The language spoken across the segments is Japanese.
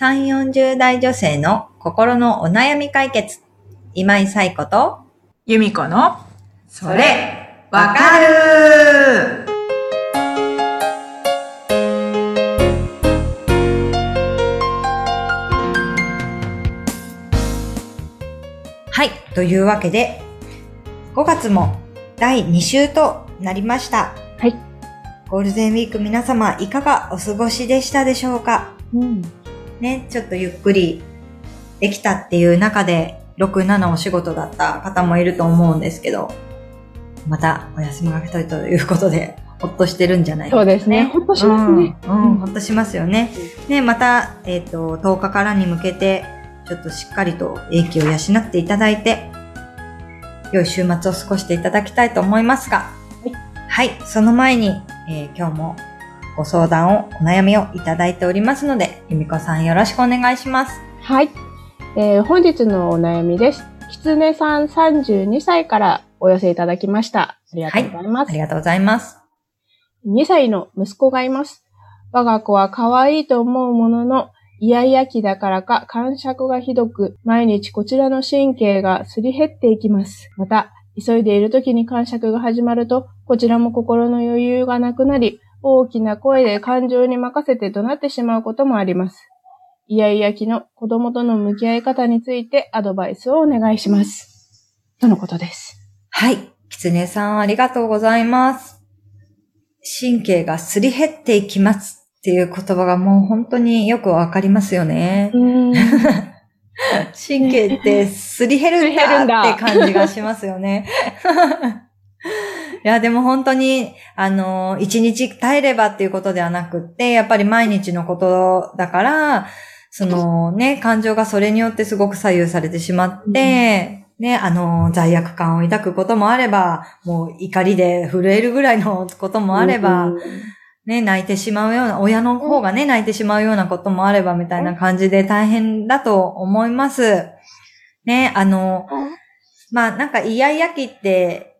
3、40代女性の心のお悩み解決。今井彩子と、由美子の、それ、わかるはい。というわけで、5月も第2週となりました。はい。ゴールデンウィーク皆様いかがお過ごしでしたでしょうか？うん。ね、ちょっとゆっくりできたっていう中で、6、7お仕事だった方もいると思うんですけど、またお休みがけといということで、ほっとしてるんじゃないそうですね。ほっとしますね。うん、うんほっとしますよね。ね、また、えっ、と、10日からに向けて、ちょっとしっかりと英気を養っていただいて、良い週末を過ごしていただきたいと思いますが、はい、その前に、えー今日もご相談を、お悩みをいただいておりますので、由美子さんよろしくお願いします。はい。えー本日のお悩みです。きつねさん32歳からお寄せいただきました。ありがとうございます。ありがとうございます。2歳の息子がいます。我が子は可愛いと思うものの、イヤイヤ期だからか感触がひどく、毎日こちらの神経がすり減っていきます。また、急いでいる時に感触が始まると、こちらも心の余裕がなくなり、大きな声で感情に任せて怒鳴ってしまうこともあります。イヤイヤ期の子供との向き合い方についてアドバイスをお願いします。とのことです。はい。きつねさんありがとうございます。神経がすり減っていきますっていう言葉がもう本当によくわかりますよね。うん。神経ってすり減るんだって感じがしますよね。いや、でも本当に、あの、一日耐えればっていうことではなくって、やっぱり毎日のことだから、そのね、感情がそれによってすごく左右されてしまって、ね、あの、罪悪感を抱くこともあれば、もう怒りで震えるぐらいのこともあれば、うん。ね、泣いてしまうような、親の方がね、泣いてしまうようなこともあれば、みたいな感じで大変だと思います。ね、あの、まあなんかイヤイヤ期って、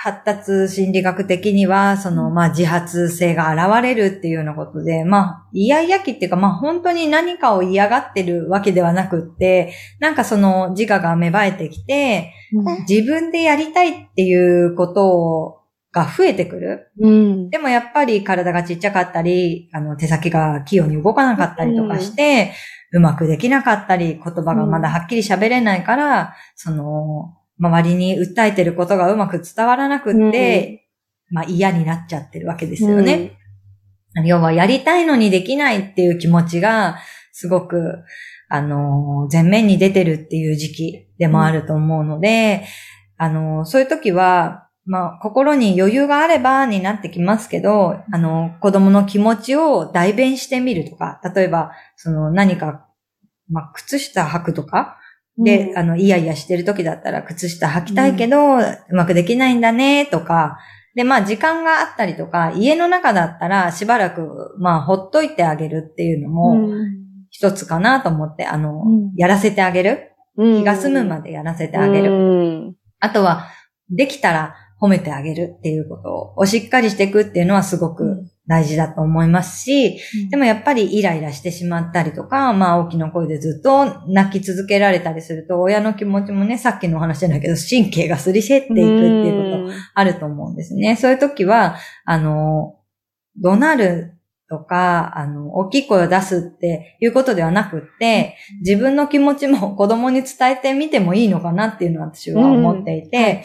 発達心理学的には、その、まあ自発性が現れるっていうようなことで、まあ、イヤイヤ期っていうか、まあ本当に何かを嫌がってるわけではなくって、なんかその自我が芽生えてきて、自分でやりたいっていうことをが増えてくる。うん。でもやっぱり体がちっちゃかったり、あの手先が器用に動かなかったりとかして、うまくできなかったり、言葉がまだはっきり喋れないから、その、周りに訴えてることがうまく伝わらなくって、まあ嫌になっちゃってるわけですよね。要はやりたいのにできないっていう気持ちが、すごく、あの、前面に出てるっていう時期でもあると思うので、あの、そういう時は、まあ、心に余裕があればになってきますけど、あの、子供の気持ちを代弁してみるとか、例えば、その何か、まあ、靴下履くとか、で、あの、イヤイヤしてる時だったら、靴下履きたいけど、うまくできないんだね、とか、で、まあ、時間があったりとか、家の中だったら、しばらく、まあ、ほっといてあげるっていうのも、一つかなと思って、あの、うんやらせてあげる。気気が済むまでやらせてあげる。る。あとは、できたら褒めてあげるっていうことをしっかりしていくっていうのはすごく大事だと思いますし、でもやっぱりイライラしてしまったりとか、まあ大きな声でずっと泣き続けられたりすると、親の気持ちもね、さっきのお話じゃないけど、神経がすり減っていくっていうことあると思うんですね。そういう時は、あの、怒鳴るとか、あの、大きい声を出すっていうことではなくって、自分の気持ちも子供に伝えてみてもいいのかなっていうのは私は思っていて、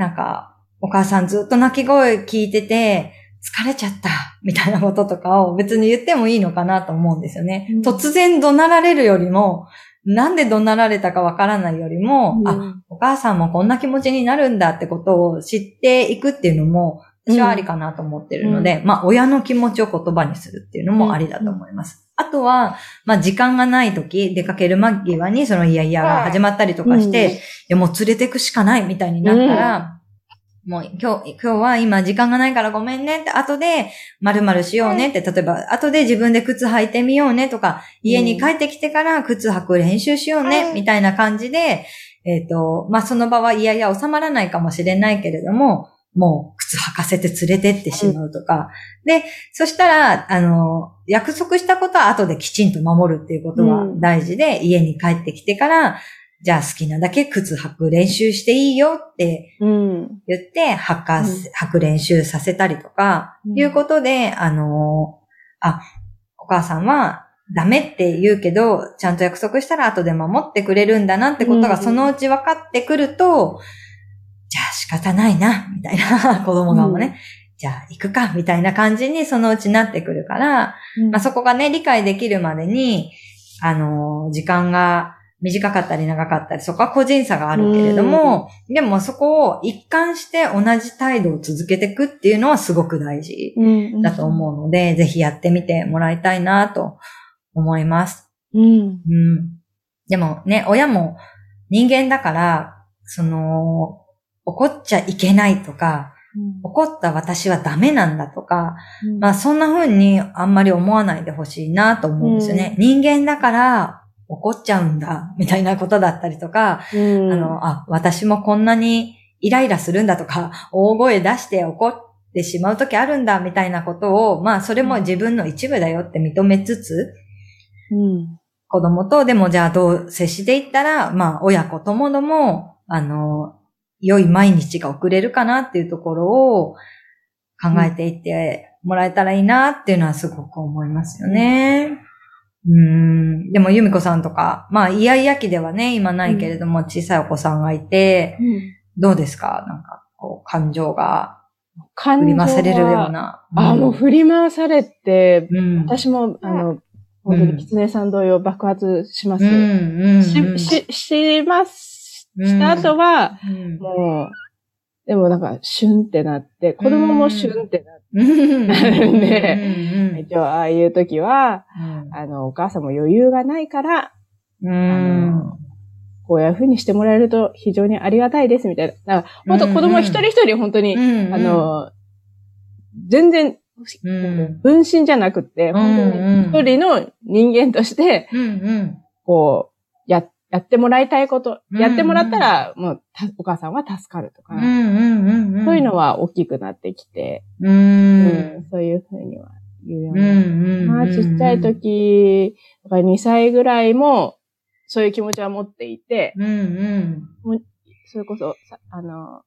なんか、お母さんずっと泣き声聞いてて、疲れちゃった、みたいなこととかを別に言ってもいいのかなと思うんですよね。うん突然怒鳴られるよりも、なんで怒鳴られたかわからないよりも、あ、あ、お母さんもこんな気持ちになるんだってことを知っていくっていうのも、私はありかなと思ってるので、まあ、親の気持ちを言葉にするっていうのもありだと思います。あとは、まあ、時間がない時、出かける間際にそのイヤイヤが始まったりとかして、うん。いや、もう連れてくしかないみたいになったら、もう今日、今日は今時間がないからごめんねって、後で〇〇しようねって、例えば後で自分で靴履いてみようねとか、家に帰ってきてから靴履く練習しようね、みたいな感じで、えっ、と、まあ、その場はいやいや収まらないかもしれないけれども、もう靴履かせて連れてってしまうとか。で、そしたら、あの、約束したことは後できちんと守るっていうことは大事で、家に帰ってきてから、じゃあ好きなだけ靴履く練習していいよってうん。言って、履かせ、履く練習させたりとか、うんいうことで、あの、あ、お母さんはダメって言うけど、ちゃんと約束したら後で守ってくれるんだなってことがうんそのうち分かってくると、方ないな、みたいな、子供側もね、うんじゃあ行くか、みたいな感じにそのうちなってくるから、まあ、そこがね、理解できるまでに、あの、時間が短かったり長かったり、そこは個人差があるけれども、でもそこを一貫して同じ態度を続けていくっていうのはすごく大事うん。だと思うので、ぜひやってみてもらいたいなと思います。うん。うん。でもね、親も人間だから、その、怒っちゃいけないとか、怒った私はダメなんだとか、うん。まあそんな風にあんまり思わないでほしいなと思うんですよね。人間だから怒っちゃうんだ、みたいなことだったりとか、うん、あの、あ、私もこんなにイライラするんだとか、大声出して怒ってしまう時あるんだ、みたいなことを、まあそれも自分の一部だよって認めつつ、うん。子供と、でもじゃあどう接していったら、まあ親子ともども、あの、良い毎日が送れるかなっていうところを考えていってもらえたらいいなっていうのはすごく思いますよね。うん。でも、由美子さんとか、まあ、イヤイヤ期ではね、今ないけれども、小さいお子さんがいて、どうですか？なんか、こう、感情が振り回されるようは。な。あ、もう振り回されて、うん。私も、あの、本当に狐さん同様爆発します。うん、うん、うん。し、し、します。した後は、うん、もう、でもなんか、シュンってなって、子供もシュンってなって、うん。なるんでうん、一応ああいう時は、うん。あの、お母さんも余裕がないから、うん。こういう風にしてもらえると非常にありがたいです、みたいな。だから、本当子供一人一人本当に、うん。あ、の、全然、うん。分身じゃなくって、本当に一人の人間として。こう、や、やってもらいたいこと、うんやってもらったら、もう、たお母さんは助かるとか、うん、うん、うん。そういうのは大きくなってきて、う。うんんそういうふうには言うよううん、な。うん。まあ、ちっちゃい時、だから2歳ぐらいも、そういう気持ちは持っていて、うん、うん。それこそ、さあの、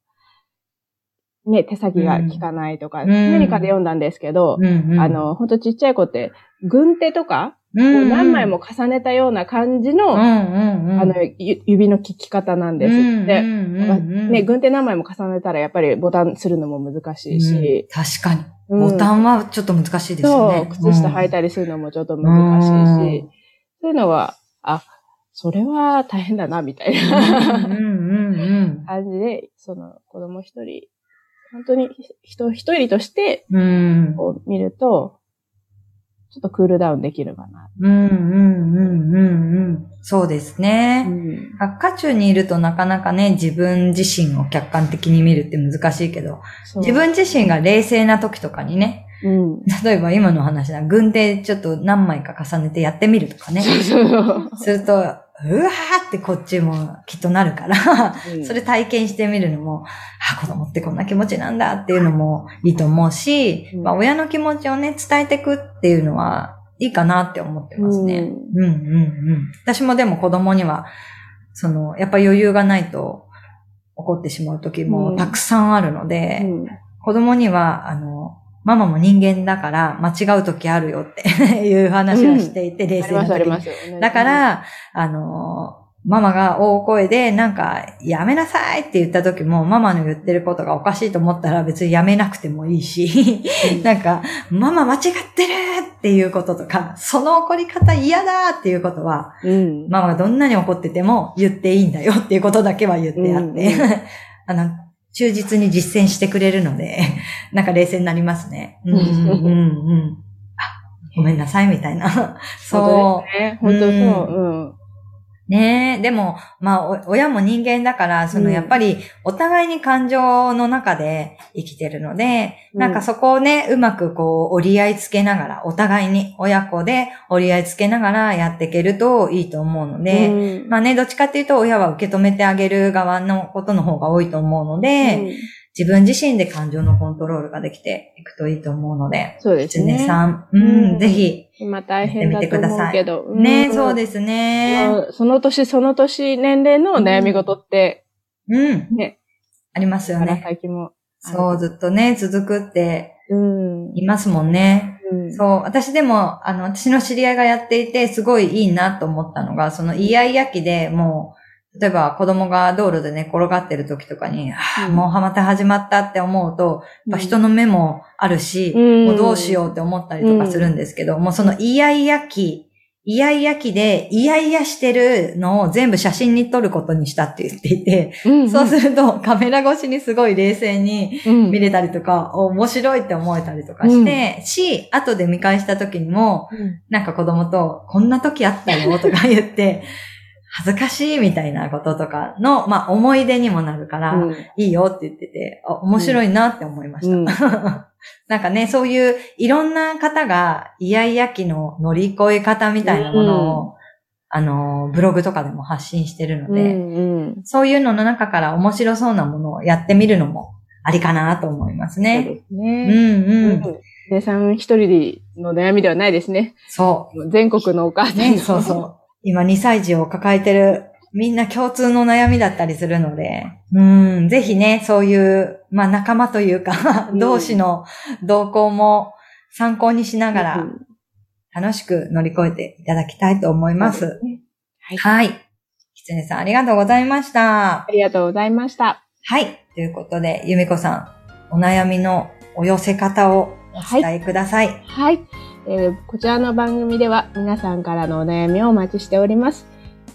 ね、手先が効かないとか、うん何かで読んだんですけど、うん、あ、の、ほんとちっちゃい子って、軍手とか、うこう何枚も、重ねたような感じの、うん、うん、うん。あの、ゆ指の利き方なんですって。うん、うん。ね、軍手何枚も重ねたらやっぱりボタンするのも難しいし、うん確かに。うんボタンはちょっと難しいですよね。そう、靴下履いたりするのもちょっと難しいし、うんそういうのは、あ、それは大変だな、みたいうん、なうん、うん。感じで、その子供一人、本当に人一人としてうん。こう見ると、ちょっとクールダウンできるかな。うん、うん、うん、うん、うん。そうですね。うん学科中にいるとなかなかね、自分自身を客観的に見るって難しいけど、自分自身が冷静な時とかにね、うん。例えば今の話だ、軍手ちょっと何枚か重ねてやってみるとかね。そうそう。すると、うわーってこっちもきっとなるから、うんそれ体験してみるのも、あ、子供ってこんな気持ちなんだっていうのもいいと思うし、うんまあ親の気持ちをね、伝えていくっていうのはいいかなって思ってますね。うん、うん、うん。私もでも子供には、その、やっぱ余裕がないと怒ってしまう時うんもたくさんあるので、うん子供には、あの、ママも人間だから間違う時あるよって いう話をしていて、冷あります、静な時にあります。だか、ら、あの、ママが大声でなんか、やめなさいって言った時も、ママの言ってることがおかしいと思ったら別にやめなくてもいいし、なんか、ママ間違ってるっていうこととか、その怒り方嫌だっていうことは、うん。ママがどんなに怒ってても言っていいんだよっていうことだけは言ってあって、うんうん。あの、忠実に実践してくれるので、なんか冷静になりますね。うん、うん、うん。ごめんなさいみたいな。そう。そうですね。本当そう。うん。ね。え、でも、まあ、お親も人間だから、その、うん。やっぱり、お互いに感情の中で生きてるので、うん。なんかそこをね、うまくこう、折り合いつけながら、お互いに親子で折り合いつけながらやっていけるといいと思うので、うん。まあね、どっちかっていうと親は受け止めてあげる側のことの方が多いと思うので、自分自身で感情のコントロールができていくといいと思うので、そうです狐ね。さん、うん、うん。ぜひ、今大変だと思うけど。ね、そうす。ですね。まあその年その年年齢の悩み事って、うん、ね、ありますよね。先も。そう、ずっとね、続くっていますもんね。うん。そう、私でも、あの、私の知り合いがやっていて、すごいいいなと思ったのが、そのイヤイヤ期でもう、例えば子供が道路で寝転がってる時とかに、はあうんもうはまた始まったって思うと、やっぱ人の目もあるし、うん。もうどうしようって思ったりとかするんですけど、もうそのイヤイヤ期、イヤイヤ期でイヤイヤしてるのを全部写真に撮ることにしたって言っていて、うん、そうするとカメラ越しにすごい冷静にうん。見れたりとか、お面白いって思えたりとかして、し、後で見返した時にも、うん。なんか子供と、こんな時あったよとか言って、恥ずかしいみたいなこととかの、まあ思い出にもなるから、うんいいよって言ってて、あ面白いなって思いました。うん なんかね、そういういろんな方がイヤイヤ期の乗り越え方みたいなものを、あの、ブログとかでも発信してるのうで、んうんそういうのの中から面白そうなものをやってみるのもありかなと思いますそうね。ですうんね。うん。姉さん一人の悩みではないですね。そう。全国のお母さんそうそう。今2歳児を抱えてる、みんな共通の悩みだったりするので、うん、ぜひね、そういう、まあ仲間というか、うん同士の動向も参考にしながら、楽しく乗り越えていただきたいと思います。はいはい。きつねさん、ありがとうございましたあ。りがとうございました。はい。ということで、ゆみこさん、お悩みのお寄せ方をお伝えください。はい、えーこちらの番組では皆さんからのお悩みをお待ちしております。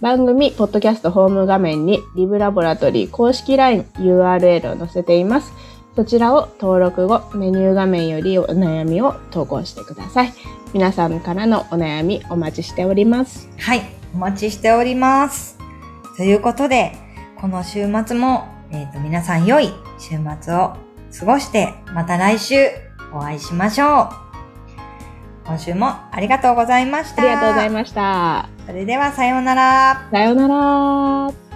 番組、ポッドキャストホーム画面にリブラボラトリー公式 LINE URL を載せています。そちらを登録後、メニュー画面よりお悩みを投稿してください。皆さんからのお悩みお待ちしております。はい、お待ちしております。ということで、この週末も、えっ、と、皆さん良い週末を過ごして、また来週お会いしましょう。今週もありがとうございました。ありがとうございました。それではさようなら。さようなら。